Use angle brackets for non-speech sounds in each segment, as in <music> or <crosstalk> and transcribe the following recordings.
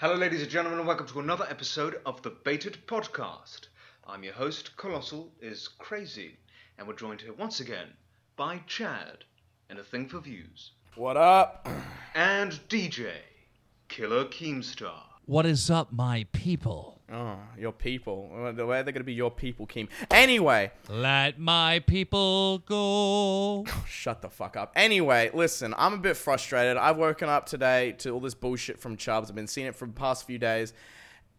Hello, ladies and gentlemen, and welcome to another episode of the Baited Podcast. I'm your host, Colossal is Crazy, and we're joined here once again by Chad and A Thing for Views, What up? <clears throat> and DJ, Killer Keemstar. What is up, my people? Oh, your people. Where are they going to be your people, Kim. Anyway, Let my people go. <laughs> Oh, shut the fuck up. Anyway, listen, I'm a bit frustrated. I've woken up today to all this bullshit from Chubbs. I've been seeing it for the past few days.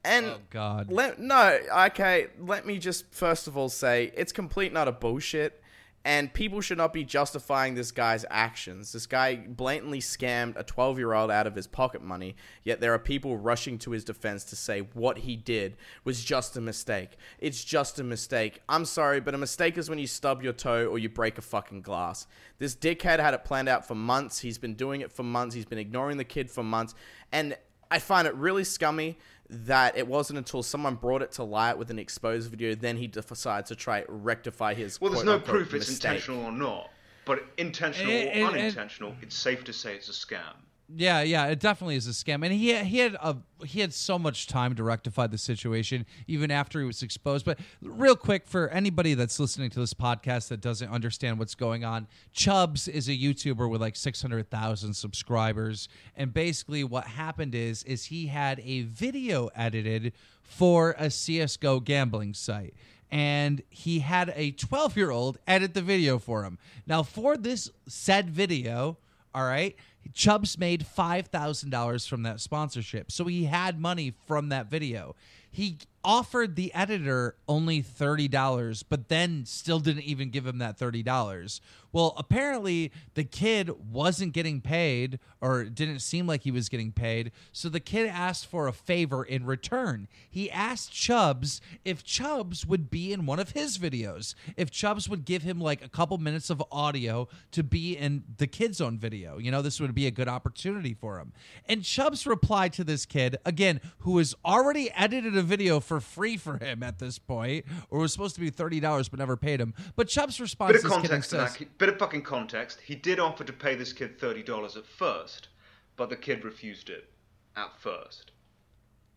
And Oh, God. let no, okay, let me just first of all say it's complete not a bullshit. And people should not be justifying this guy's actions. This guy blatantly scammed a 12 year old out of his pocket money, yet there are people rushing to his defense to say what he did was just a mistake. It's just a mistake. I'm sorry, but a mistake is when you stub your toe or you break a fucking glass. This dickhead had it planned out for months. He's been doing it for months. He's been ignoring the kid for months. And I find it really scummy that it wasn't until someone brought it to light with an exposed video, then he decided to try rectify his. Well, there's no quote-unquote proof it's mistake. intentional or not, but intentional And- or and- and- unintentional, it's safe to say it's a scam. Yeah, yeah, it definitely is a scam, and he he had a he had so much time to rectify the situation even after he was exposed. But real quick, for anybody that's listening to this podcast that doesn't understand what's going on, Chubbs is a YouTuber with like six hundred thousand subscribers, and basically what happened is is he had a video edited for a CS:GO gambling site and he had a 12 year old edit the video for him. Now, for this said video, all right, Chubbs made $5,000 from that sponsorship. So he had money from that video. He offered the editor only $30, but then still didn't even give him that $30. Well, apparently the kid wasn't getting paid or didn't seem like he was getting paid. So the kid asked for a favor in return. He asked Chubbs if Chubbs would be in one of his videos, if Chubbs would give him like a couple minutes of audio to be in the kid's own video. You know, this would be a good opportunity for him. And Chubbs replied to this kid, again, who has already edited a video for free for him at this point, or it was supposed to be $30 but never paid him. But Chubbs response Bit of this kid and context, to that, bit of fucking context. He did offer to pay this kid thirty dollars at first, but the kid refused it at first.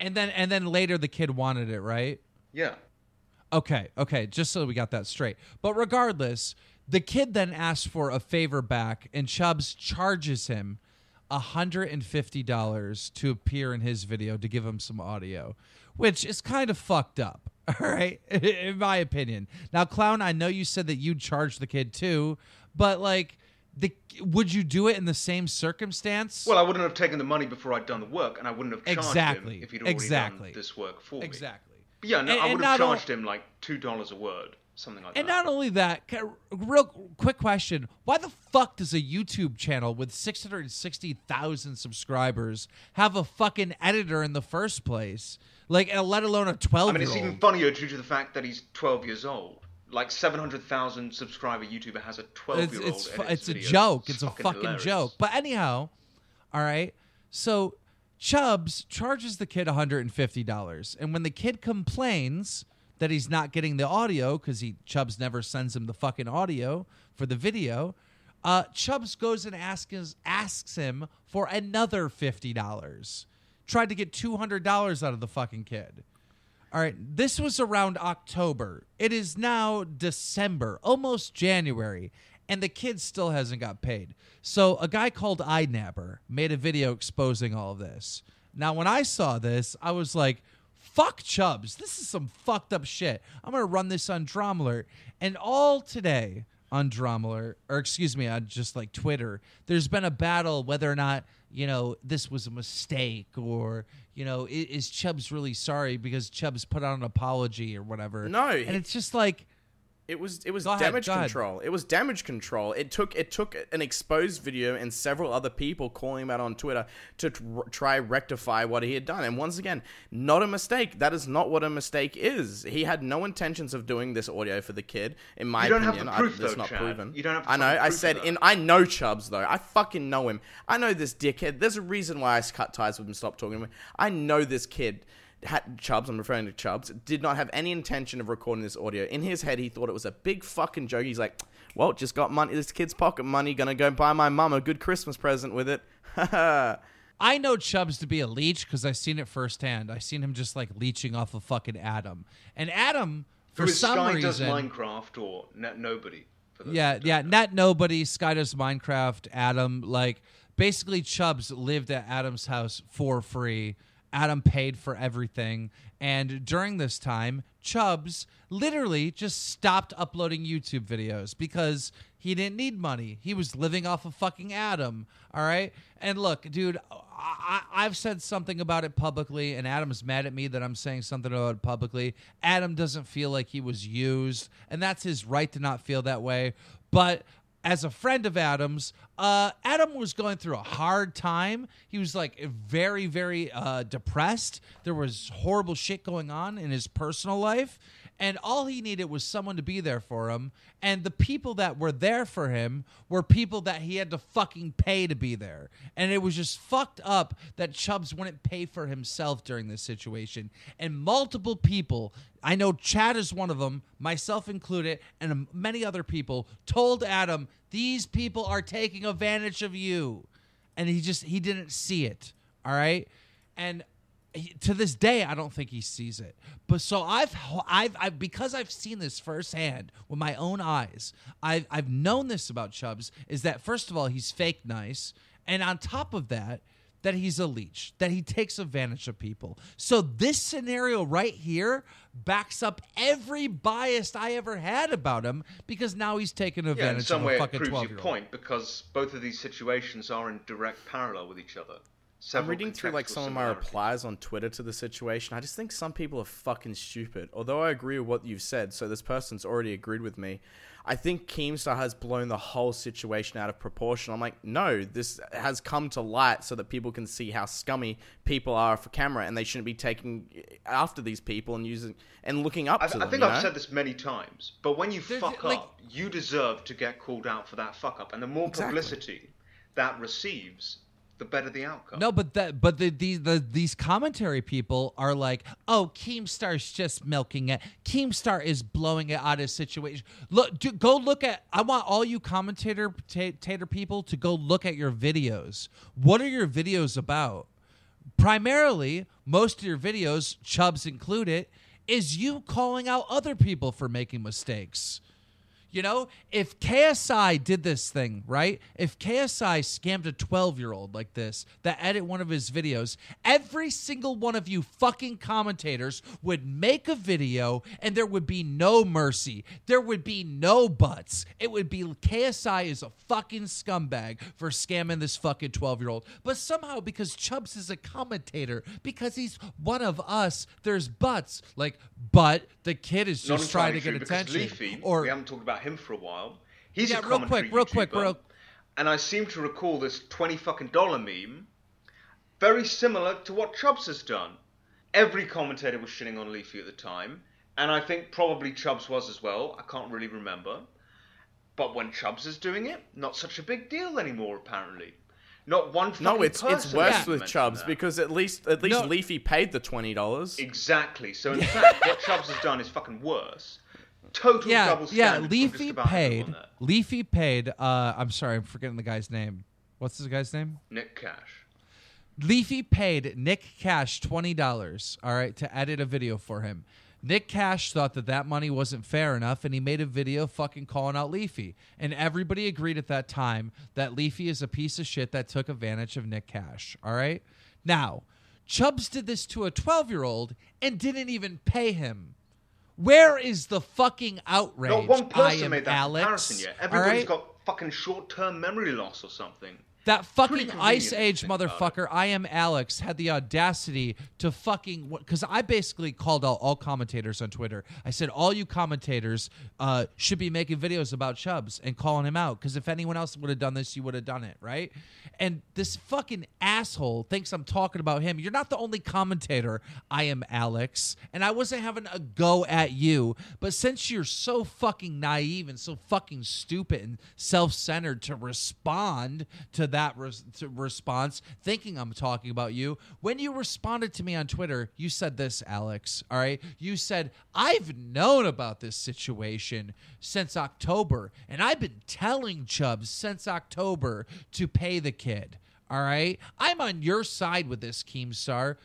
and then and then later the kid wanted it, right? Yeah. Okay, okay, just so we got that straight. But regardless, the kid then asks for a favor back, and Chubbs charges him $150 to appear in his video to give him some audio, which is kind of fucked up. <laughs> All right, <laughs> in my opinion. Now, Clown, I know you said that you'd charge the kid too, but like, the would you do it in the same circumstance? Well, I wouldn't have taken the money before I'd done the work, and I wouldn't have charged Exactly, him if he'd already exactly. done this work for me. exactly. But yeah, no, And- I would have not o- charged him like two dollars a word, something like And that. And not only that, real quick question: Why the fuck does a YouTube channel with six hundred sixty thousand subscribers have a fucking editor in the first place? Like, let alone a twelve I mean, it's even funnier due to the fact that he's 12 years old. Like 700,000 subscriber YouTuber has a 12 year old. it's fu- it's a joke. It's a fucking joke. But anyhow, all right. So Chubbs charges the kid one hundred and fifty dollars, and when the kid complains that he's not getting the audio because he Chubbs never sends him the fucking audio for the video, uh, Chubbs goes and asks asks him for another fifty dollars. Tried to get two hundred dollars out of the fucking kid. All right, this was around October. It is now December, almost January, and the kid still hasn't got paid. So a guy called iNabber made a video exposing all of this. Now, when I saw this, I was like, fuck Chubbs. This is some fucked up shit. I'm going to run this on DramaAlert. And all today on DramaAlert, or excuse me, on just like Twitter, there's been a battle whether or not, you know, this was a mistake or, you know, is Chubbs really sorry because Chubbs put out an apology or whatever. No, And it's just like, It was it was Go damage ahead. control. It was damage control. It took it took an exposed video and several other people calling him out on Twitter to tr- try rectify what he had done. And once again, not a mistake. That is not what a mistake is. He had no intentions of doing this audio for the kid. In my You don't have opinion, the I- that's though, not Chad. proven. You don't have to I know. find I said of in. I know Chubbs though. I fucking know him. I know this dickhead. There's a reason why I cut ties with him. Stop talking to him. I know this kid had Chubbs, I'm referring to Chubbs, did not have any intention of recording this audio. In his head, he thought it was a big fucking joke. He's like, well, just got money, this kid's pocket money, gonna go buy my mum a good Christmas present with it. <laughs> I know Chubbs to be a leech because I've seen it firsthand. I've seen him just like leeching off of fucking Adam, and Adam for Who is some Sky reason. does Minecraft or Net Nobody. for Yeah, yeah. know. Not nobody. Sky does Minecraft. Adam, like basically, Chubbs lived at Adam's house for free. Adam paid for everything, and during this time, Chubbs literally just stopped uploading YouTube videos because he didn't need money. He was living off of fucking Adam. All right. And look, dude, I, I've said something about it publicly, and Adam's mad at me that I'm saying something about it publicly. Adam doesn't feel like he was used, and that's his right to not feel that way. But as a friend of Adam's, uh, Adam was going through a hard time. He was like very, very uh, depressed. There was horrible shit going on in his personal life. And all he needed was someone to be there for him. And the people that were there for him were people that he had to fucking pay to be there. And it was just fucked up that Chubbs wouldn't pay for himself during this situation. And multiple people, I know Chad is one of them, myself included, and many other people, told Adam, these people are taking advantage of you. And he just, he didn't see it. All right. And to this day i don't think he sees it. But so i've i've, I've because i've seen this firsthand with my own eyes i've i've known this about chubbs is that first of all he's fake nice and on top of that that he's a leech that he takes advantage of people. So this scenario right here backs up every bias i ever had about him because now he's taking Yeah, in advantage some of way a it fucking proves 12 your year old point because both of these situations are in direct parallel with each other. I'm reading through like some of my replies on Twitter to the situation. I just think some people are fucking stupid. Although I agree with what you've said, so this person's already agreed with me. I think Keemstar has blown the whole situation out of proportion. I'm like, no, this has come to light so that people can see how scummy people are for camera, and they shouldn't be taking after these people and using and looking up I, to I them. think I've know? said this many times, but when you There's- fuck like- up, you deserve to get called out for that fuck up, and the more Exactly. publicity that receives, the better the outcome. No, but that but the, the the these commentary people are like, oh, Keemstar's just milking it. Keemstar is blowing it out of situation. Look, do, go look at. I want all you commentator ta- tater people to go look at your videos. What are your videos about? Primarily, most of your videos, Chubbs included, is you calling out other people for making mistakes. You know, if KSI did this thing, right? If KSI scammed a 12 year old like this that edit one of his videos, every single one of you fucking commentators would make a video and there would be no mercy. There would be no buts. It would be KSI is a fucking scumbag for scamming this fucking 12 year old. But somehow, because Chubbs is a commentator, because he's one of us, there's buts. Like, but the kid is Not just trying to get attention. Leafy, or we haven't talked about him for a while. He's Yeah, a real quick, commentary real quick, YouTuber, real- And I seem to recall this twenty fucking dollar meme, very similar to what Chubbs has done. Every commentator was shitting on Leafy at the time, and I think probably Chubbs was as well. I can't really remember. But when Chubbs is doing it, not such a big deal anymore. Apparently, not one. no, fucking it's it's worse with mentioned Chubbs that. because at least at least No. Leafy paid the twenty dollars. Exactly. So in <laughs> fact, what Chubbs has done is fucking worse. Total yeah, double yeah. standard from just Leafy paid. Leafy paid. Uh, I'm sorry, I'm forgetting the guy's name. What's this guy's name? Nick Cash. Leafy paid Nick Cash twenty dollars. All right, to edit a video for him. Nick Cash thought that that money wasn't fair enough, and he made a video fucking calling out Leafy. And everybody agreed at that time that Leafy is a piece of shit that took advantage of Nick Cash. All right. Now, Chubbs did this to a twelve-year-old and didn't even pay him. Where is the fucking outrage? Not one I person am made that Alex. comparison yet. Everybody's right? got fucking short-term memory loss or something. That fucking Ice Age think about it. motherfucker, I am Alex, had the audacity to fucking because I basically called out all commentators on Twitter. I said all you commentators uh, should be making videos about Chubbs and calling him out because if anyone else would have done this, you would have done it, right? And this fucking asshole thinks I'm talking about him. You're not the only commentator. I am Alex, and I wasn't having a go at you. But since you're so fucking naive and so fucking stupid and self-centered to respond to that res- response, thinking I'm talking about you, when you responded to me on Twitter, you said this, Alex. All right, you said I've known about this situation since October, and I've been telling Chubbs since October to pay the kid. All right, I'm on your side with this, Keemstar.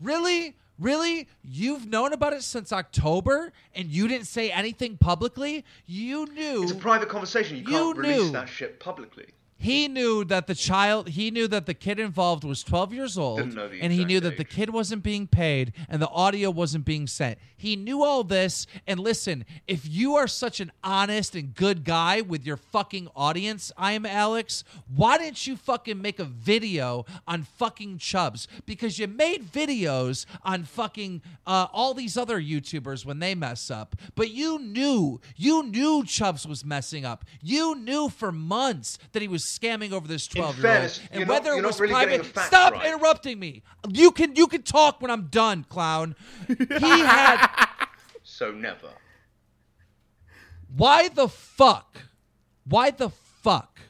Really? Really? You've known about it since October and you didn't say anything publicly? You knew It's a private conversation. You can't You release that shit publicly. He knew that the child he knew that the kid involved was 12 years old Didn't know the and he knew that the kid wasn't being paid and the audio wasn't being sent he knew all this and listen if you are such an honest and good guy with your fucking audience i am alex why didn't you fucking make a video on fucking chubbs because you made videos on fucking uh, all these other youtubers when they mess up but you knew you knew chubbs was messing up. You knew for months that he was scamming over this 12 year old and not- whether it was really private facts stop right. interrupting me you can you can talk when i'm done clown <laughs> he had So never. why the fuck why the fuck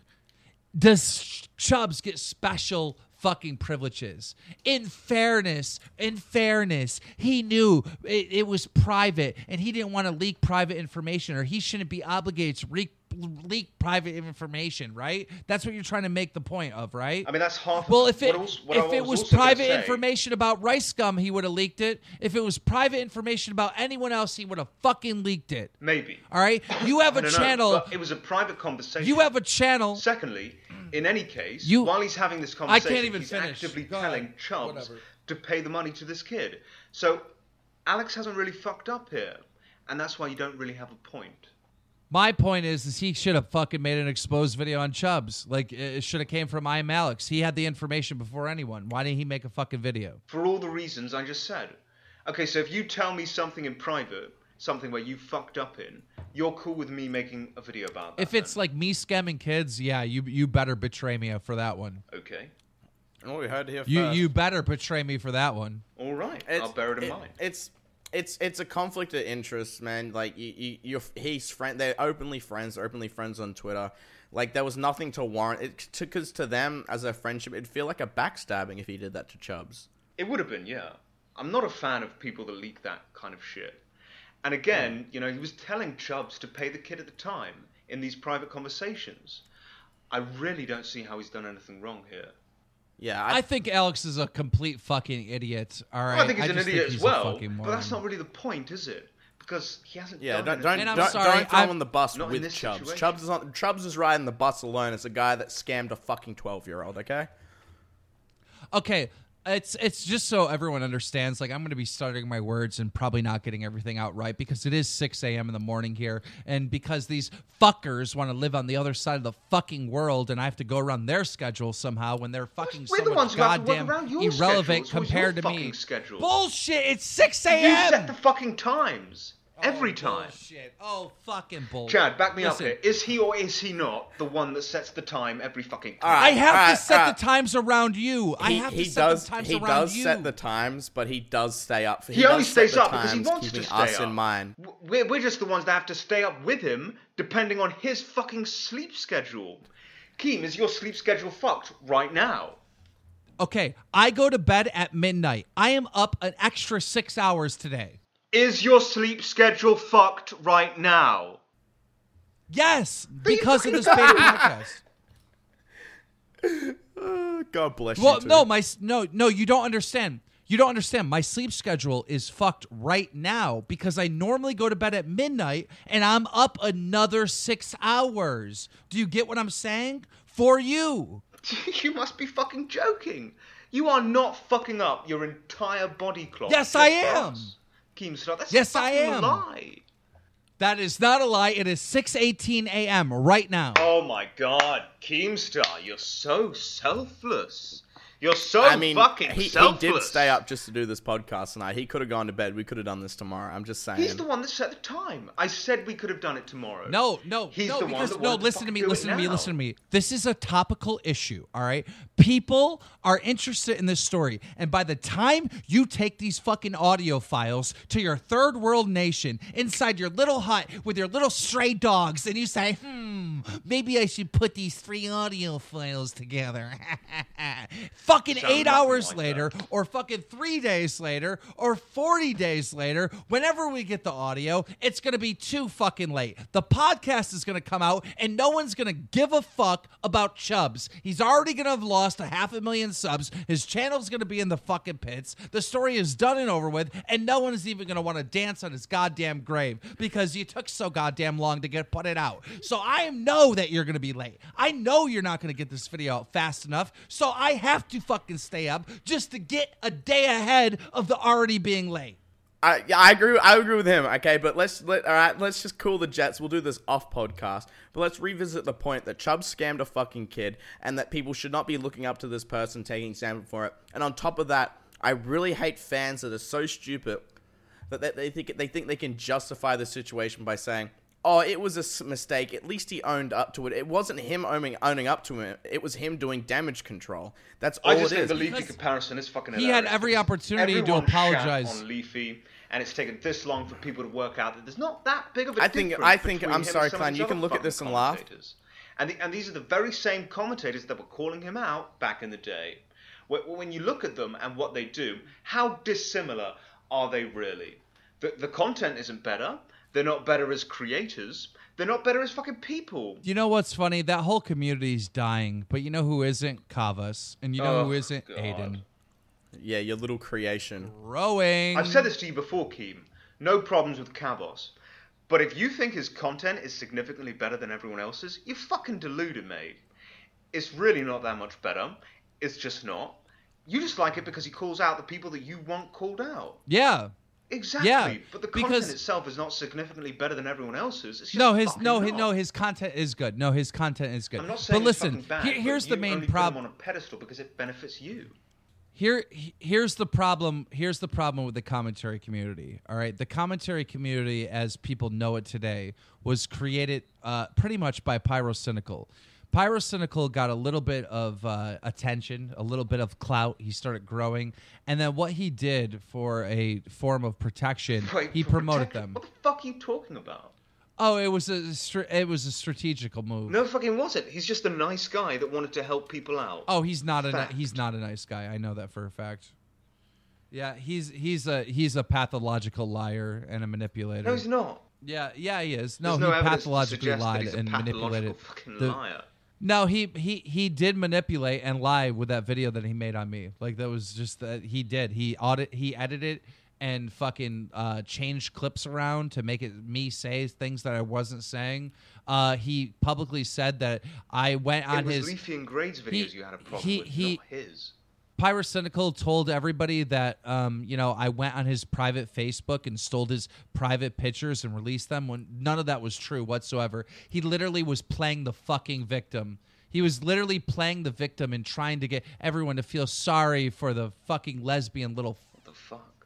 does Chubbs get special fucking privileges? In fairness, in fairness, he knew it, it was private and he didn't want to leak private information or he shouldn't be obligated to leak, leak private information, right? That's what you're trying to make the point of, right? I mean, that's half. Well, if it what else- what I if it was also private say. information about Rice Gum, he would have leaked it. If it was private information about anyone else, he would have fucking leaked it. maybe. All right, you have <laughs> a don't know, channel. but it was a private conversation. You have a channel. Secondly, in any case, You- while he's having this I conversation, can't even he's finish. actively Go telling ahead. Chubbs Whatever. to pay the money to this kid. So Alex hasn't really fucked up here, and that's why you don't really have a point. My point is, is he should have fucking made an exposed video on Chubbs. Like it should have came from I am Alex. He had the information before anyone. Why didn't he make a fucking video? For all the reasons I just said. Okay, so if you tell me something in private, something where you fucked up in, you're cool with me making a video about that. If it's then. like me scamming kids, yeah, you you better betray me for that one. okay, Oh, we heard it here You first. you better betray me for that one. all right, It's- I'll bear it in it- mind. It's it's it's a conflict of interest, man. Like you, you he's friend. They're openly friends. They're openly friends on Twitter. Like there was nothing to warrant it because to them as a friendship, it'd feel like a backstabbing if he did that to Chubbs. It would have been, yeah. I'm not a fan of people that leak that kind of shit. And again, hmm. you know, he was telling Chubbs to pay the kid at the time in these private conversations. I really don't see how he's done anything wrong here. Yeah, I I, think Alex is a complete fucking idiot. All right, Well, I think he's an just idiot he's as well, fucking but that's not really the point, is it? Because he hasn't yeah. done Don't don't anything. And I'm don't, sorry, don't throw him I've- on the bus Not with this Chubbs. situation. Chubbs is on Chubbs is riding the bus alone. It's a guy that scammed a fucking twelve year old. Okay. okay it's it's just so everyone understands like i'm going to be stuttering my words and probably not getting everything out right because it is 6 a.m in the morning here and because these fuckers want to live on the other side of the fucking world and i have to go around their schedule somehow when they're fucking We're so the much ones who to goddamn irrelevant schedule. Compared to me schedule. bullshit it's 6 a.m. You set the fucking times. Every Oh, time. bullshit. oh fucking bullshit Chad, back me Listen, up here. Is he or is he not the one that sets the time every fucking time? All right. I have Alright, to set alright. the times around you. I He, have he to set does the times around you. he around does you. set the times, but he does stay up. For. He, only stays the up because he times, wants to keeping stay us up. in mind. We're, we're just the ones that have to stay up with him, depending on his fucking sleep schedule. Keem, is your sleep schedule fucked right now? Okay, I go to bed at midnight. I am up an extra six hours today. Is your sleep schedule fucked right now? Yes, because of this beta <laughs> podcast. Uh, God bless you. Well, too. no, my no, no, you don't understand. You don't understand. My sleep schedule is fucked right now because I normally go to bed at midnight and I'm up another six hours. Do you get what I'm saying? For you. <laughs> you must be fucking joking. You are not fucking up your entire body clock. Yes, I am. us. Keemstar, that's Yes, a I am. lie. That is not a lie. It is 6:18 a.m. right now. Oh my god, Keemstar, you're so selfless. You're so I mean, fucking he, he selfless. did stay up just to do this podcast tonight. He could have gone to bed. We could have done this tomorrow. I'm just saying. He's the one that set the time. I said we could have done it tomorrow. No, no, He's no, the one because that no, wanted to listen to me, listen to me, listen to me. This is a topical issue, all right? People are interested in this story, and by the time you take these fucking audio files to your third world nation inside your little hut with your little stray dogs, and you say, "Hmm, maybe I should put these three audio files together." <laughs> fucking eight hours like later, that. or fucking three days later, or 40 days later, whenever we get the audio, it's going to be too fucking late. The podcast is going to come out, and no one's going to give a fuck about Chubbs. He's already going to have lost a half a million subs. His channel's going to be in the fucking pits. The story is done and over with, and no one is even going to want to dance on his goddamn grave because you took so goddamn long to get put it out. So I know that you're going to be late. I know you're not going to get this video out fast enough. So I have to fucking stay up just to get a day ahead of the already being late. I, yeah, I agree. I agree with him. Okay, but let's let all right. Let's just cool the jets. We'll do this off podcast. But let's revisit the point that Chubb scammed a fucking kid, and that people should not be looking up to this person taking example for it. And on top of that, I really hate fans that are so stupid that they, they think they think they can justify the situation by saying, "Oh, it was a mistake. At least he owned up to it. It wasn't him owning owning up to it. It was him doing damage control. That's all I just it think is." the Leafy comparison is fucking he hilarious. had every opportunity to everyone shat apologize. on Leafy, and it's taken this long for people to work out that there's not that big of a I think- I think- I'm sorry, and some of Klein, these you can look at this and laugh. And, the, and these are the very same commentators that were calling him out back in the day. When you look at them and what they do, how dissimilar are they really? The, the content isn't better. They're not better as creators. They're not better as fucking people. You know what's funny? That whole community's dying, but you know who isn't? Kavos. And you know Oh, who isn't? God. Aiden. yeah, your little creation. Rowing. I've said this to you before, Keem. No problems with Kavos. But if you think his content is significantly better than everyone else's, you're fucking deluded, mate. It's really not that much better. It's just not. You just like it because he calls out the people that you want called out. Yeah. Exactly. Yeah, but the because- content itself is not significantly better than everyone else's. No, his no, his, no, his content is good. No, his content is good. I'm not saying but listen, bad, here- but here's the you main problem. on a pedestal because it benefits you. Here, here's the problem. Here's the problem with the commentary community. All right, the commentary community, as people know it today, was created uh, pretty much by Pyrocynical. Pyrocynical got a little bit of uh, attention, a little bit of clout. He started growing, and then what he did for a form of protection, Wait, he promoted them. What the fuck are you talking about? Oh, it was a str- it was a strategical move. No fucking was it. He's just a nice guy that wanted to help people out. Oh, he's not a ni- he's not a nice guy. I know that for a fact. Yeah, he's he's a he's a pathological liar and a manipulator. No, he's not. yeah, yeah, he is. No, There's he to pathologically lied and pathological manipulated. fucking the- liar. No, he he he did manipulate and lie with that video that he made on me. Like that was just that he did. He audit he edited and fucking uh, changed clips around to make it me say things that I wasn't saying. Uh, he publicly said that I went on it was his Leafy and Grades videos you had a problem he- with, he- not his. Pyrocynical told everybody that um, you know I went on his private Facebook and stole his private pictures and released them when none of that was true whatsoever. He literally was playing the fucking victim. He was literally playing the victim and trying to get everyone to feel sorry for the fucking lesbian little?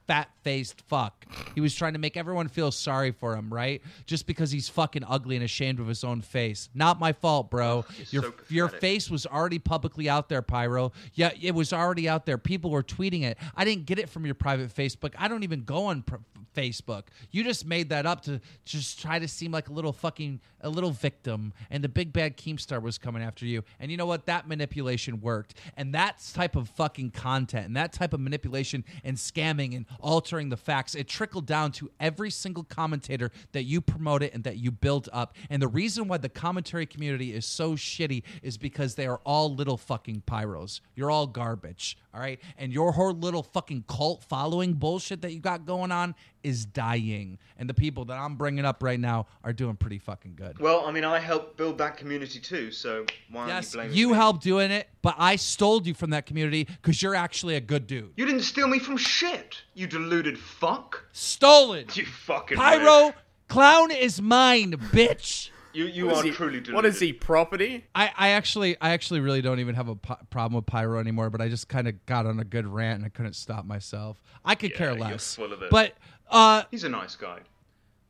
Fat faced fuck. He was trying to make everyone feel sorry for him, right? Just because he's fucking ugly and ashamed of his own face. Not my fault, bro. <laughs> your so your face was already publicly out there, Pyro. Yeah, it was already out there. People were tweeting it. I didn't get it from your private Facebook. I don't even go on pr- Facebook. You just made that up to just try to seem like a little fucking a little victim and the big bad Keemstar was coming after you. And you know what? That manipulation worked. And that type of fucking content and that type of manipulation and scamming and altering the facts, it trickled down to every single commentator that you promoted and that you built up. And the reason why the commentary community is so shitty is because they are all little fucking pyros. You're all garbage. All right. And your whole little fucking cult following bullshit that you got going on is dying. And the people that I'm bringing up right now are doing pretty fucking good. Well, I mean, I helped build that community too, so why Yes, aren't you blaming you me? helped doing it, but I stole you from that community because you're actually a good dude. You didn't steal me from shit, you deluded fuck. Stolen. You fucking Pyro wish. clown is mine, bitch. You you What is are he- truly deluded. What is he? Property? I, I actually I actually really don't even have a p- problem with pyro anymore, but I just kind of got on a good rant and I couldn't stop myself. I could Yeah, care you're less. full of it. But uh, He's a nice guy.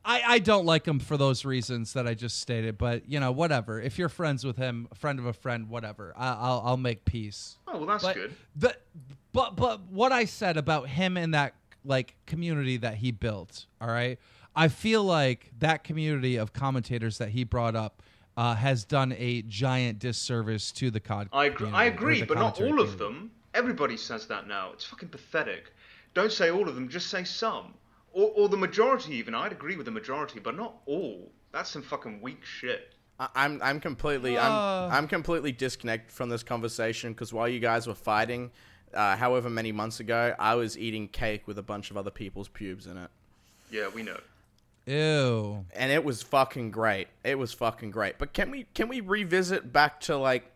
I, I don't like him for those reasons that I just stated. But you know, whatever. If you're friends with him, a friend of a friend, whatever. I, I'll I'll make peace. Oh well, that's But good. the but but what I said about him and that like community that he built, all right. I feel like that community of commentators that he brought up uh, has done a giant disservice to the cod. I agree, I agree but not all of community. them. Everybody says that now. It's fucking pathetic. Don't say all of them, just say some. Or, or the majority, even. I'd agree with the majority, but not all. That's some fucking weak shit. I- I'm I'm completely. I'm I'm completely disconnected from this conversation because while you guys were fighting, uh, however many months ago, I was eating cake with a bunch of other people's pubes in it, Yeah, we know. Ew. and it was fucking great. It was fucking great. But can we can we revisit back to like?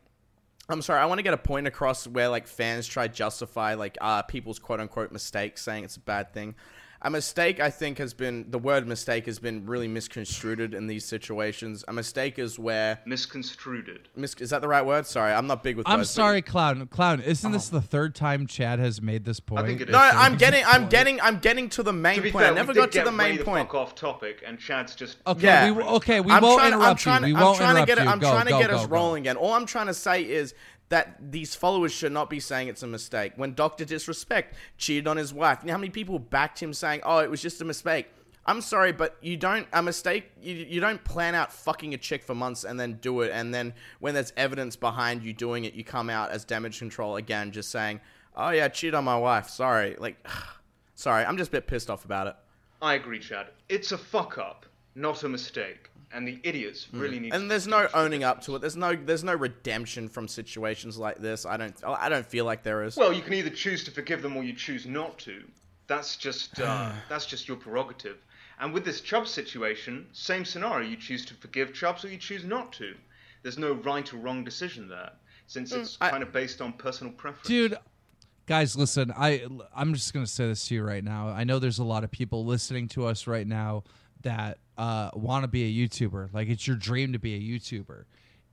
I'm sorry, I want to get a point across where like fans try justify like uh people's quote unquote mistakes, saying it's a bad thing. A mistake, I think, has been the word mistake has been really misconstrued in these situations. A mistake is where Misconstrued. Mis- is that the right word? Sorry, I'm not big with. I'm words, but- sorry, clown. Clown. Isn't this oh. the third time Chad has made this point? I think it is. No, I'm getting, I'm point. getting, I'm getting to the main To be point. fair, I never we did got to get the way main the point. fuck off topic, and Chad's just Okay, Yeah. we, okay, we I'm won't trying, interrupt I'm trying, you. We I'm won't trying to interrupt get it. you. I'm Go, trying to go, get go, us go. rolling again. All I'm trying to say is that these followers should not be saying it's a mistake. When Doctor Disrespect cheated on his wife, you how many people backed him saying, "Oh, it was just a mistake." I'm sorry, but you don't a mistake. You, you don't plan out fucking a chick for months and then do it, and then when there's evidence behind you doing it, you come out as damage control again, just saying, "Oh yeah, I cheated on my wife." Sorry, like, <sighs> sorry, I'm just a bit pissed off about it. I agree, Chad. It's a fuck up, not a mistake. And the idiots really need. to and there's no owning up to it. There's no there's no redemption from situations like this. I don't I don't feel like there is. Well, you can either choose to forgive them or you choose not to. That's just uh, <sighs> that's just your prerogative. And with this Chubbs situation, same scenario. You choose to forgive Chubbs or you choose not to. There's no right or wrong decision there, since it's I- kind of based on personal preference. dude guys listen i i'm just gonna say this to you right now i know there's a lot of people listening to us right now that uh, want to be a youtuber like it's your dream to be a youtuber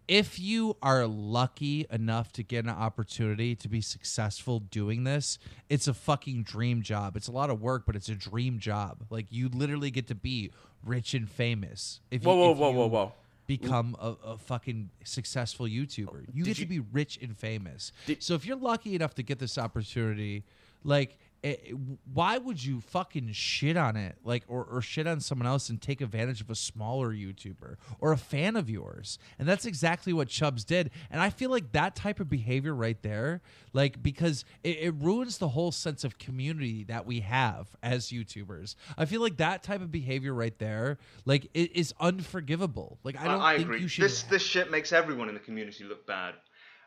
if you are lucky enough to get an opportunity to be successful doing this it's a fucking dream job it's a lot of work but it's a dream job like you literally get to be rich and famous if you, Whoa, whoa, if whoa, you whoa, whoa. become a, a fucking successful YouTuber. You get to be rich and famous. so if you're lucky enough to get this opportunity, like, eh, why would you fucking shit on it, like, or, or shit on someone else and take advantage of a smaller YouTuber or a fan of yours? And that's exactly what Chubbs did. And I feel like that type of behavior right there, like, because it, it ruins the whole sense of community that we have as YouTubers. I feel like that type of behavior right there, like, it is unforgivable. Like, I don't I, I think agree. you should. This this shit makes everyone in the community look bad.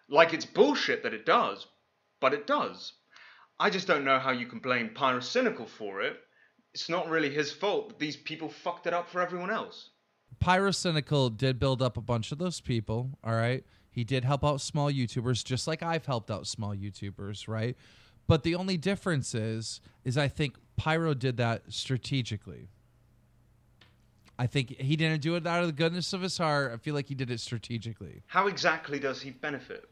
Like it's bullshit that it does, but it does. I just don't know how you can blame Pyrocynical for it. It's not really his fault that these people fucked it up for everyone else. Pyrocynical did build up a bunch of those people. All right. He did help out small YouTubers, just like I've helped out small YouTubers, right? But the only difference is, is I think Pyro did that strategically. I think he didn't do it out of the goodness of his heart. I feel like he did it strategically. How exactly does he benefit?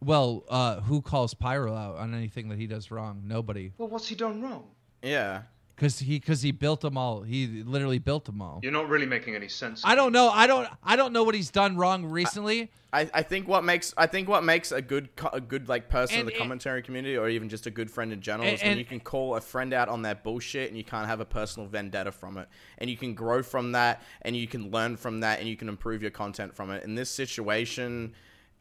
Well, uh, who calls Pyro out on anything that he does wrong? Nobody, Well, what's he done wrong? Yeah. because he because he built them all. He literally built them all. You're not really making any sense. I don't know. I don't. I don't know what he's done wrong recently. I, I think what makes I think what makes a good co- a good like person in And the it- commentary community or even just a good friend in general And- is when and- you can call a friend out on their bullshit and you can't have a personal vendetta from it and you can grow from that and you can learn from that and you can improve your content from it. In this situation,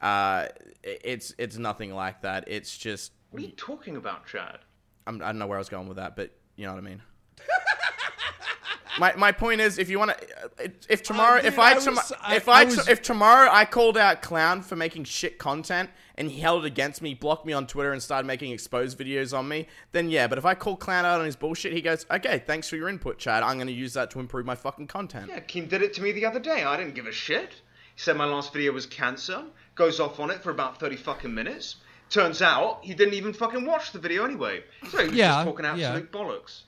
uh, it's it's nothing like that. It's just What are you talking about, Chad? I'm, I don't know where I was going with that, but you know what I mean. <laughs> my, my point is, if you want to, if tomorrow, dude, if I, I tom- I- if I, I t- was- if tomorrow I called out Clown for making shit content and he held it against me, blocked me on Twitter and started making exposed videos on me, then yeah. But if I call Clown out on his bullshit, he goes, okay, thanks for your input, Chad. I'm going to use that to improve my fucking content. Yeah, Keem did it to me the other day. I didn't give a shit. He said my last video was cancer. Goes off on it for about 30 fucking minutes. Turns out he didn't even fucking watch the video anyway. So he was Yeah, just talking yeah. absolute bollocks.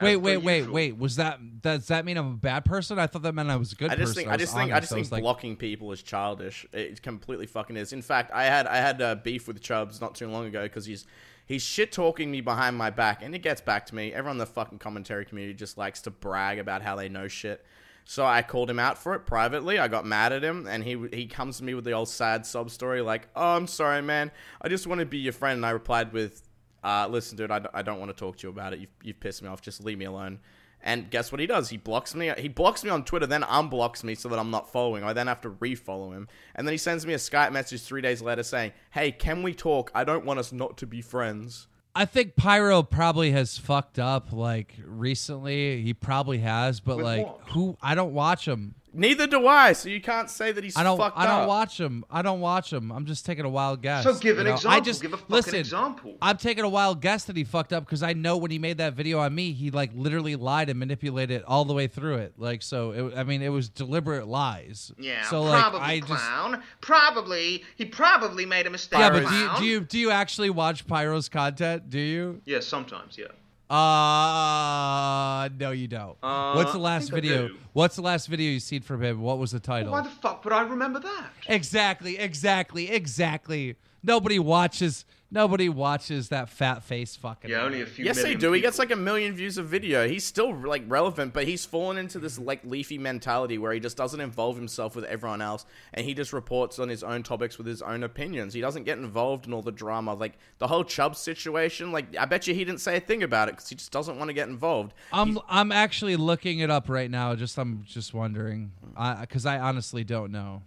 Wait, wait, wait, usual. wait. Was that does that mean I'm a bad person? I thought that meant I was a good I just person. think I was just think I honest. just think was like, blocking people is childish. It completely fucking is. In fact, I had I had uh, beef with Chubbs not too long ago because he's he's shit talking me behind my back, and it gets back to me. Everyone in the fucking commentary community just likes to brag about how they know shit. So I called him out for it privately. I got mad at him, and he he comes to me with the old sad sob story like, "Oh, I'm sorry, man. I just want to be your friend." And I replied with, uh, "Listen, dude, I, d- I don't want to talk to you about it. You've you've pissed me off. Just leave me alone." And guess what he does? He blocks me. He blocks me on Twitter, then unblocks me so that I'm not following. I then have to refollow him. And then he sends me a Skype message three days later saying, Hey, can we talk? I don't want us not to be friends. I think Pyro probably has fucked up like recently. He probably has, but With like what? who I don't watch him. Neither do I, so you can't say that he's I don't. fucked I don't up. watch him. I don't watch him. I'm just taking a wild guess. So give an you know? example. I just Give a fucking listen. example. I'm taking a wild guess that he fucked up because I know when he made that video on me, he like literally lied and manipulated it all the way through it. Like so, it, I mean, it was deliberate lies. Yeah, So like, probably I just. clown. Probably he probably made a mistake. Yeah, but do you, do you do you actually watch Pyro's content? Do you? Yeah, sometimes. Yeah. Uh no, you don't. Uh, What's the last video? What's the last video you seen from him? What was the title? Why the fuck would I remember that? Exactly, exactly, exactly. Nobody watches. Nobody watches that fat face fucking. Yeah, only a few. Yes, they million do. He gets like a million views of video. He's still like relevant, but he's fallen into this like leafy mentality where he just doesn't involve himself with everyone else, and he just reports on his own topics with his own opinions. He doesn't get involved in all the drama, like the whole Chubb situation. Like, I bet you he didn't say a thing about it because he just doesn't want to get involved. I'm I'm actually looking it up right now. Just I'm just wondering, because I honestly don't know.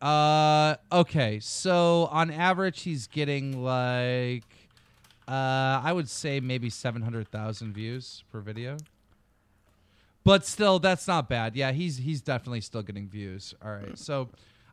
Uh, okay. So on average, he's getting like, uh, I would say maybe seven hundred thousand views per video. But still, that's not bad. Yeah, he's he's definitely still getting views. All right. So,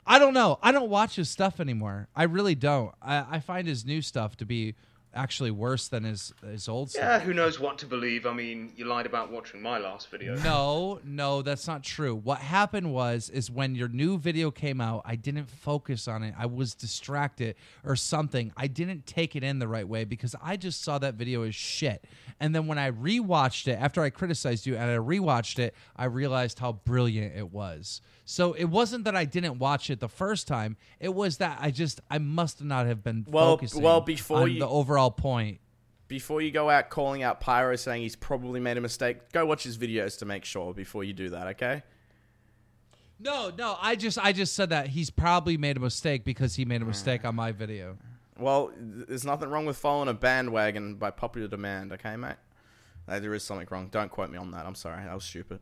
I don't know. I don't watch his stuff anymore. I really don't. I, I find his new stuff to be actually worse than his his old stuff. Yeah, who knows what to believe? I mean, you lied about watching my last video. No, no, that's not true. What happened was is when your new video came out, I didn't focus on it. I was distracted or something. I didn't take it in the right way because I just saw that video as shit. And then when I rewatched it after I criticized you and I rewatched it, I realized how brilliant it was. So it wasn't that I didn't watch it the first time. It was that I just I must not have been Well, focusing well, before on you- the overall point. Before you go out calling out Pyro saying he's probably made a mistake, go watch his videos to make sure before you do that. Okay? No, no, I just I just said that he's probably made a mistake because he made a mistake on my video. Well, there's nothing wrong with following a bandwagon by popular demand. Okay, mate? There is something wrong. Don't quote me on that. I'm sorry. That was stupid.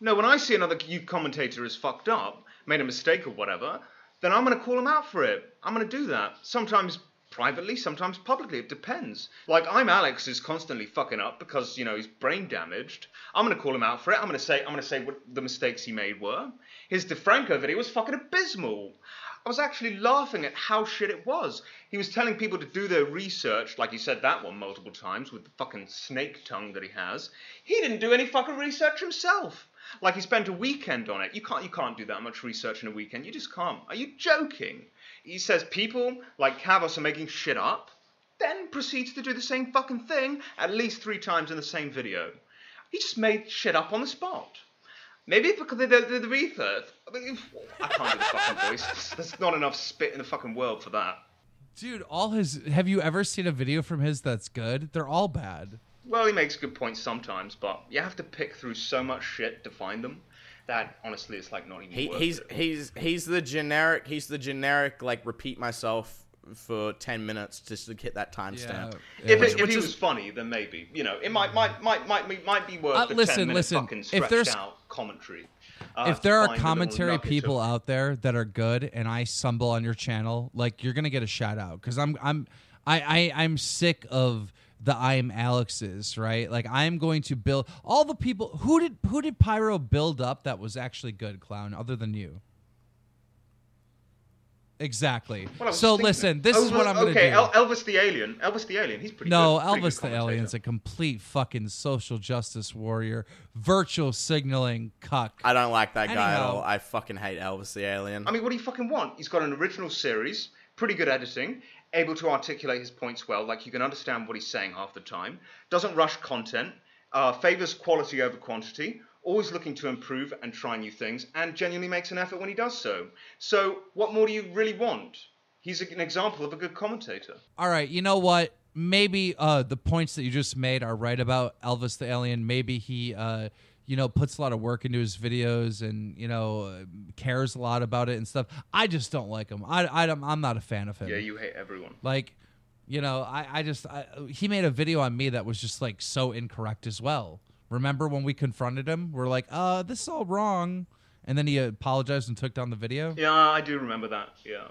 No, when I see another you commentator is fucked up, made a mistake or whatever, then I'm going to call him out for it. I'm going to do that. Sometimes privately, sometimes publicly. It depends. Like I'm Alex is constantly fucking up because you know he's brain damaged. I'm going to call him out for it. I'm going to say I'm going to say what the mistakes he made were. His DeFranco video was fucking abysmal. I was actually laughing at how shit it was. He was telling people to do their research, like he said that one multiple times with the fucking snake tongue that he has. He didn't do any fucking research himself. Like he spent a weekend on it. You can't you can't do that much research in a weekend. You just can't. Are you joking? He says people like Kavos are making shit up, then proceeds to do the same fucking thing at least three times in the same video. He just made shit up on the spot. Maybe because of the, the, the research. I, mean, I can't do the fucking voice. <laughs> There's not enough spit in the fucking world for that. Dude, all his have you ever seen a video from his that's good? They're all bad. Well, he makes good points sometimes, but you have to pick through so much shit to find them that honestly, it's like not even He, worth he's it. he's he's the generic. He's the generic like repeat myself for ten minutes just to hit that timestamp. If, Yeah. it, if he is- was funny, then maybe you know it might might might might might, might be worth Uh, the listen, ten minute listen, fucking if stretched there's- out commentary. Uh, if there are find a little commentary people of- out there that are good and I stumble on your channel, like you're gonna get a shout out because I'm I'm I, I I'm sick of the I'm Alex's right. Like I'm going to build all the people who did who did Pyro build up that was actually good, clown, other than you. Exactly. Well, So thinking listen, it. this is what I'm gonna okay, do. El- Elvis the alien. Elvis the alien. He's pretty. No, good, pretty Elvis good the Alien's a complete fucking social justice warrior, virtual signaling cuck. I don't like that guy at all. I fucking hate Elvis the alien. I mean, what do you fucking want? He's got an original series, pretty good editing, able to articulate his points well, like you can understand what he's saying half the time, doesn't rush content, uh, favors quality over quantity, always looking to improve and try new things, and genuinely makes an effort when he does so. So, what more do you really want? He's an example of a good commentator. All right, you know what? Maybe uh, the points that you just made are right about Elvis the Alien. Maybe he, uh, you know, puts a lot of work into his videos and you know uh, cares a lot about it and stuff. I just don't like him. I, I I'm not a fan of him. Yeah, you hate everyone. like, you know, I, I just I, he made a video on me that was just like so incorrect as well. Remember when we confronted him? We're like, uh, this is all wrong. And then he apologized and took down the video. Yeah, I do remember that. Yeah.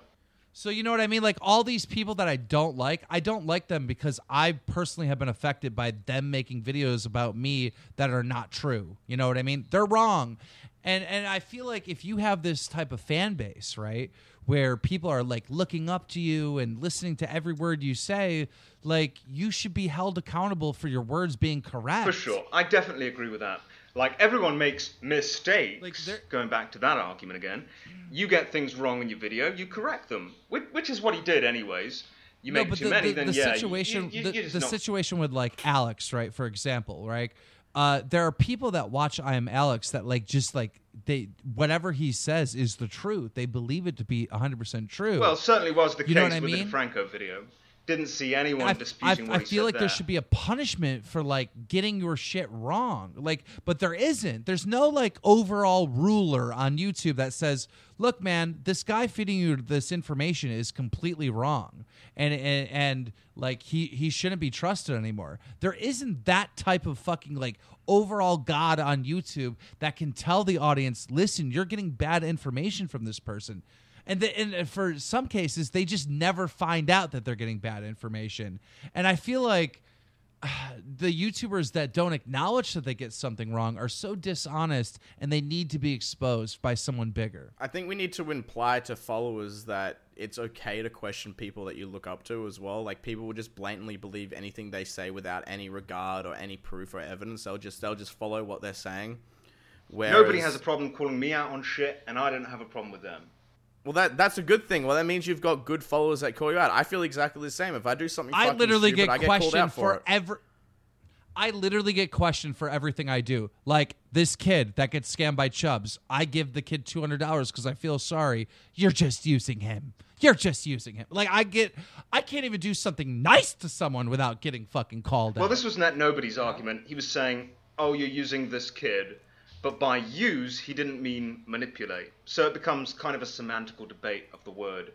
So you know what I mean? Like all these people that I don't like, I don't like them because I personally have been affected by them making videos about me that are not true. You know what I mean? They're wrong. And and I feel like if you have this type of fan base, right, where people are like looking up to you and listening to every word you say, like you should be held accountable for your words being correct. For sure. I definitely agree with that. Like everyone makes mistakes. Like, going back to that argument again, you get things wrong in your video, you correct them, which, which is what he did anyways. You no, make too the, many, the, then the yeah, situation, you, you, the, just the situation with like Alex, right? For example, right? Uh, there are people that watch I Am Alex that like just like they whatever he says is the truth. They believe it to be 100 percent true. Well, certainly was the You case what I with the Franco video. Didn't see anyone I, I, disputing I what he said. I feel like there. there should be a punishment for like getting your shit wrong. Like, but there isn't. There's no like overall ruler on YouTube that says, "Look, man, this guy feeding you this information is completely wrong," and and, and like he he shouldn't be trusted anymore. There isn't that type of fucking like overall god on YouTube that can tell the audience, "Listen, you're getting bad information from this person." And, the, and uh, for some cases they just never find out that they're getting bad information and i feel like uh, the youtubers that don't acknowledge that they get something wrong are so dishonest and they need to be exposed by someone bigger I think we need to imply to followers that it's okay to question people that you look up to as well. Like people will just blatantly believe anything they say without any regard or any proof or evidence. They'll just they'll just follow what they're saying. Whereas, Nobody has a problem calling me out on shit, and I don't have a problem with them. Well, that that's a good thing. Well, that means you've got good followers that call you out. I feel exactly the same. If I do something, i literally stupid, get I get questioned out for, for every I literally get questioned for everything I do. Like this kid that gets scammed by Chubbs, I give the kid two hundred dollars because I feel sorry. You're just using him. You're just using him. Like I get, I can't even do something nice to someone without getting fucking called Well, out. this was Net Nobody's argument. He was saying, "Oh, you're using this kid," but by use he didn't mean manipulate. So it becomes kind of a semantical debate of the word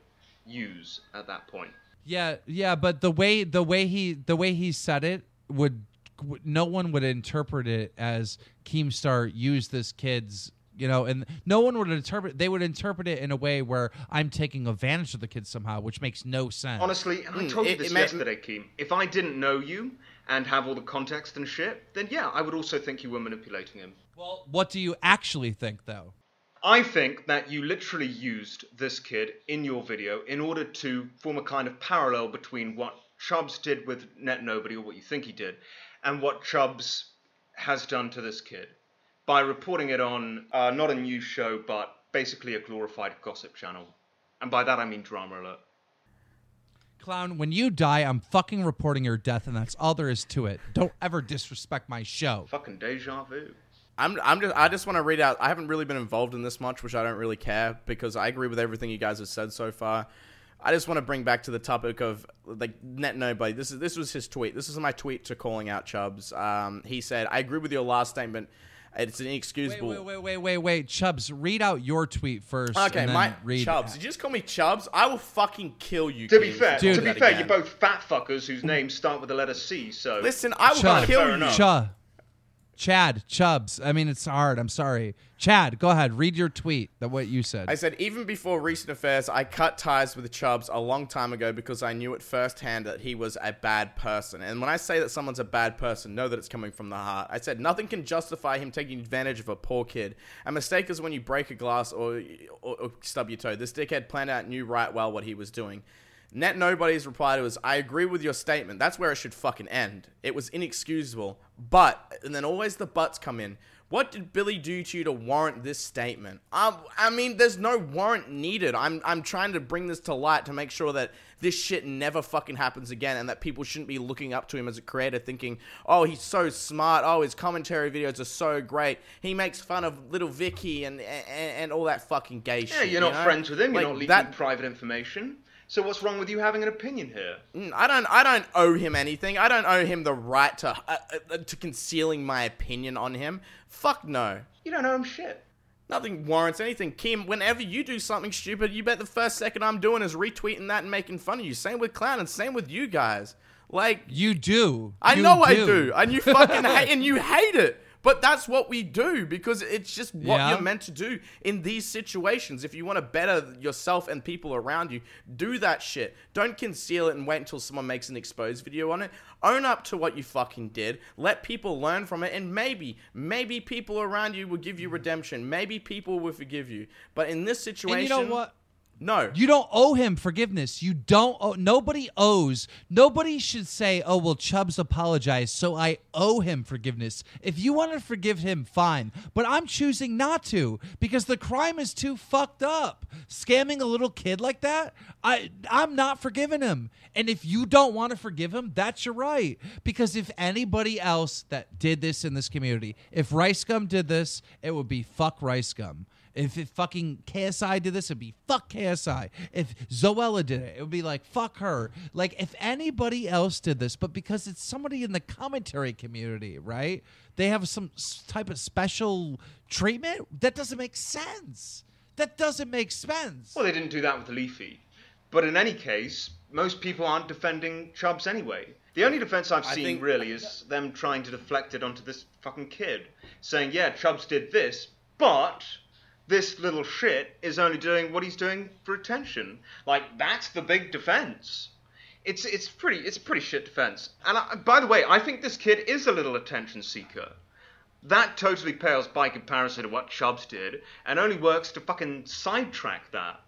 use at that point. Yeah, yeah, but the way the way he the way he said it would, would no one would interpret it as Keemstar used this kid's you know, and no one would interpret. They would interpret it in a way where I'm taking advantage of the kid somehow, which makes no sense. Honestly, and I Mm, told you this it may- yesterday, Keem. If I didn't know you and have all the context and shit, then yeah, I would also think you were manipulating him. well, what do you actually think, though? I think that you literally used this kid in your video in order to form a kind of parallel between what Chubbs did with Net Nobody, or what you think he did, and what Chubbs has done to this kid by reporting it on uh, not a news show, but basically a glorified gossip channel. And by that I mean DramaAlert. Clown, when you die, I'm fucking reporting your death, and that's all there is to it. Don't ever disrespect my show. Fucking deja vu. I'm, I'm just, I just want to read out. I haven't really been involved in this much, which I don't really care because I agree with everything you guys have said so far. I just want to bring back to the topic of like net nobody. This is this was his tweet. This is my tweet to calling out Chubbs. Um, he said, "I agree with your last statement. It's an Wait, inexcusable." wait, wait, wait, wait, wait. Chubbs, read out your tweet first. Okay, and then my read Chubbs. Did you just call me Chubbs? I will fucking kill you. To be fair, Dude. to be fair, again. you're both fat fuckers whose names start with the letter C. So Listen, I will Chubb. kill Fair you. enough. Chad, Chubbs. I mean, it's hard. I'm sorry. Chad, go ahead. Read your tweet. That what you said. I said, even before recent affairs, I cut ties with Chubbs a long time ago because I knew at firsthand that he was a bad person. And when I say that someone's a bad person, know that it's coming from the heart. I said, nothing can justify him taking advantage of a poor kid. A mistake is when you break a glass or, or, or stub your toe. This dickhead planned out knew right well what he was doing. Net Nobody's reply to was, I agree with your statement. That's where it should fucking end. It was inexcusable. But, and then always the buts come in. What did Billy do to you to warrant this statement? Um, I mean, there's no warrant needed. I'm, I'm trying to bring this to light to make sure that this shit never fucking happens again and that people shouldn't be looking up to him as a creator thinking, oh, he's so smart. Oh, his commentary videos are so great. He makes fun of little Vicky and, and, and all that fucking gay yeah, shit. Yeah, you're you not know? friends with him. You're not leaking that- private information. So what's wrong with you having an opinion here? Mm, I don't. I don't owe him anything. I don't owe him the right to uh, uh, to concealing my opinion on him. Fuck no. You don't owe him shit. Nothing warrants anything. Keem, whenever you do something stupid, you bet the first second I'm doing is retweeting that and making fun of you. Same with Clown and same with you guys. Like, you do. I You know I do. And you fucking <laughs> hate and you hate it. But that's what we do because it's just what Yeah. you're meant to do in these situations. If you want to better yourself and people around you, do that shit. Don't conceal it and wait until someone makes an exposed video on it. Own up to what you fucking did. Let people learn from it, and maybe, maybe people around you will give you redemption. Maybe people will forgive you. But in this situation, And you know what? No. You don't owe him forgiveness. You don't owe nobody owes. Nobody should say, "Oh, well Chubbs apologized, so I owe him forgiveness." If you want to forgive him, fine. But I'm choosing not to because the crime is too fucked up. Scamming a little kid like that, I I'm not forgiving him. And if you don't want to forgive him, that's your right. Because if anybody else that did this in this community, if Rice Gum did this, it would be fuck Rice Gum. If it fucking KSI did this, it'd be fuck KSI. If Zoella did it, it would be like fuck her. Like if anybody else did this, but because it's somebody in the commentary community, right? They have some type of special treatment that doesn't make sense. That doesn't make sense. Well, they didn't do that with Leafy. But in any case, most people aren't defending Chubbs anyway. The only defense I've I seen think- really is them trying to deflect it onto this fucking kid, saying, "Yeah, Chubbs did this, but this little shit is only doing what he's doing for attention." Like that's the big defense. It's it's pretty it's a pretty shit defense. And I, by the way, I think this kid is a little attention seeker. That totally pales by comparison to what Chubbs did, and only works to fucking sidetrack that.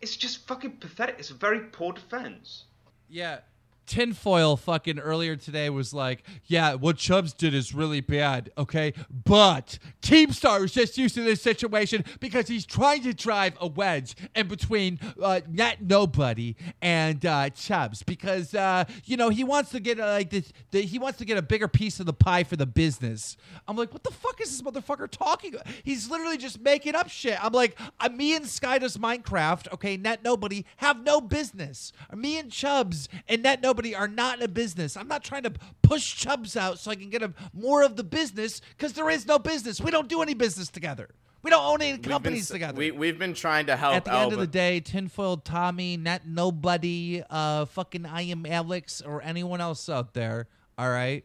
It's just fucking pathetic. It's a very poor defense. Yeah. Tinfoil fucking earlier today was like, yeah, what Chubbs did is really bad, okay? But Keemstar is just used to this situation because he's trying to drive a wedge in between uh, Net Nobody and uh, Chubbs because, uh, you know, he wants to get uh, like this, the, he wants to get a bigger piece of the pie for the business. I'm like, what the fuck is this motherfucker talking? about? He's literally just making up shit. I'm like, uh, me and Sky does Minecraft, okay? Net Nobody have no business. Me and Chubbs and Net Nobody are not in a business. I'm not trying to push Chubbs out so I can get him more of the business because there is no business. We don't do any business together. We don't own any We've been companies together. We, we've been trying to help At the end of the day, tinfoil Tommy, Net Nobody, uh, fucking I am Alex or anyone else out there. All right.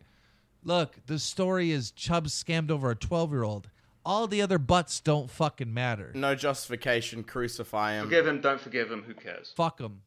Look, the story is Chubbs scammed over a 12 year old. All the other butts don't fucking matter. No justification. Crucify him. Forgive him, don't forgive him, who cares? Fuck them.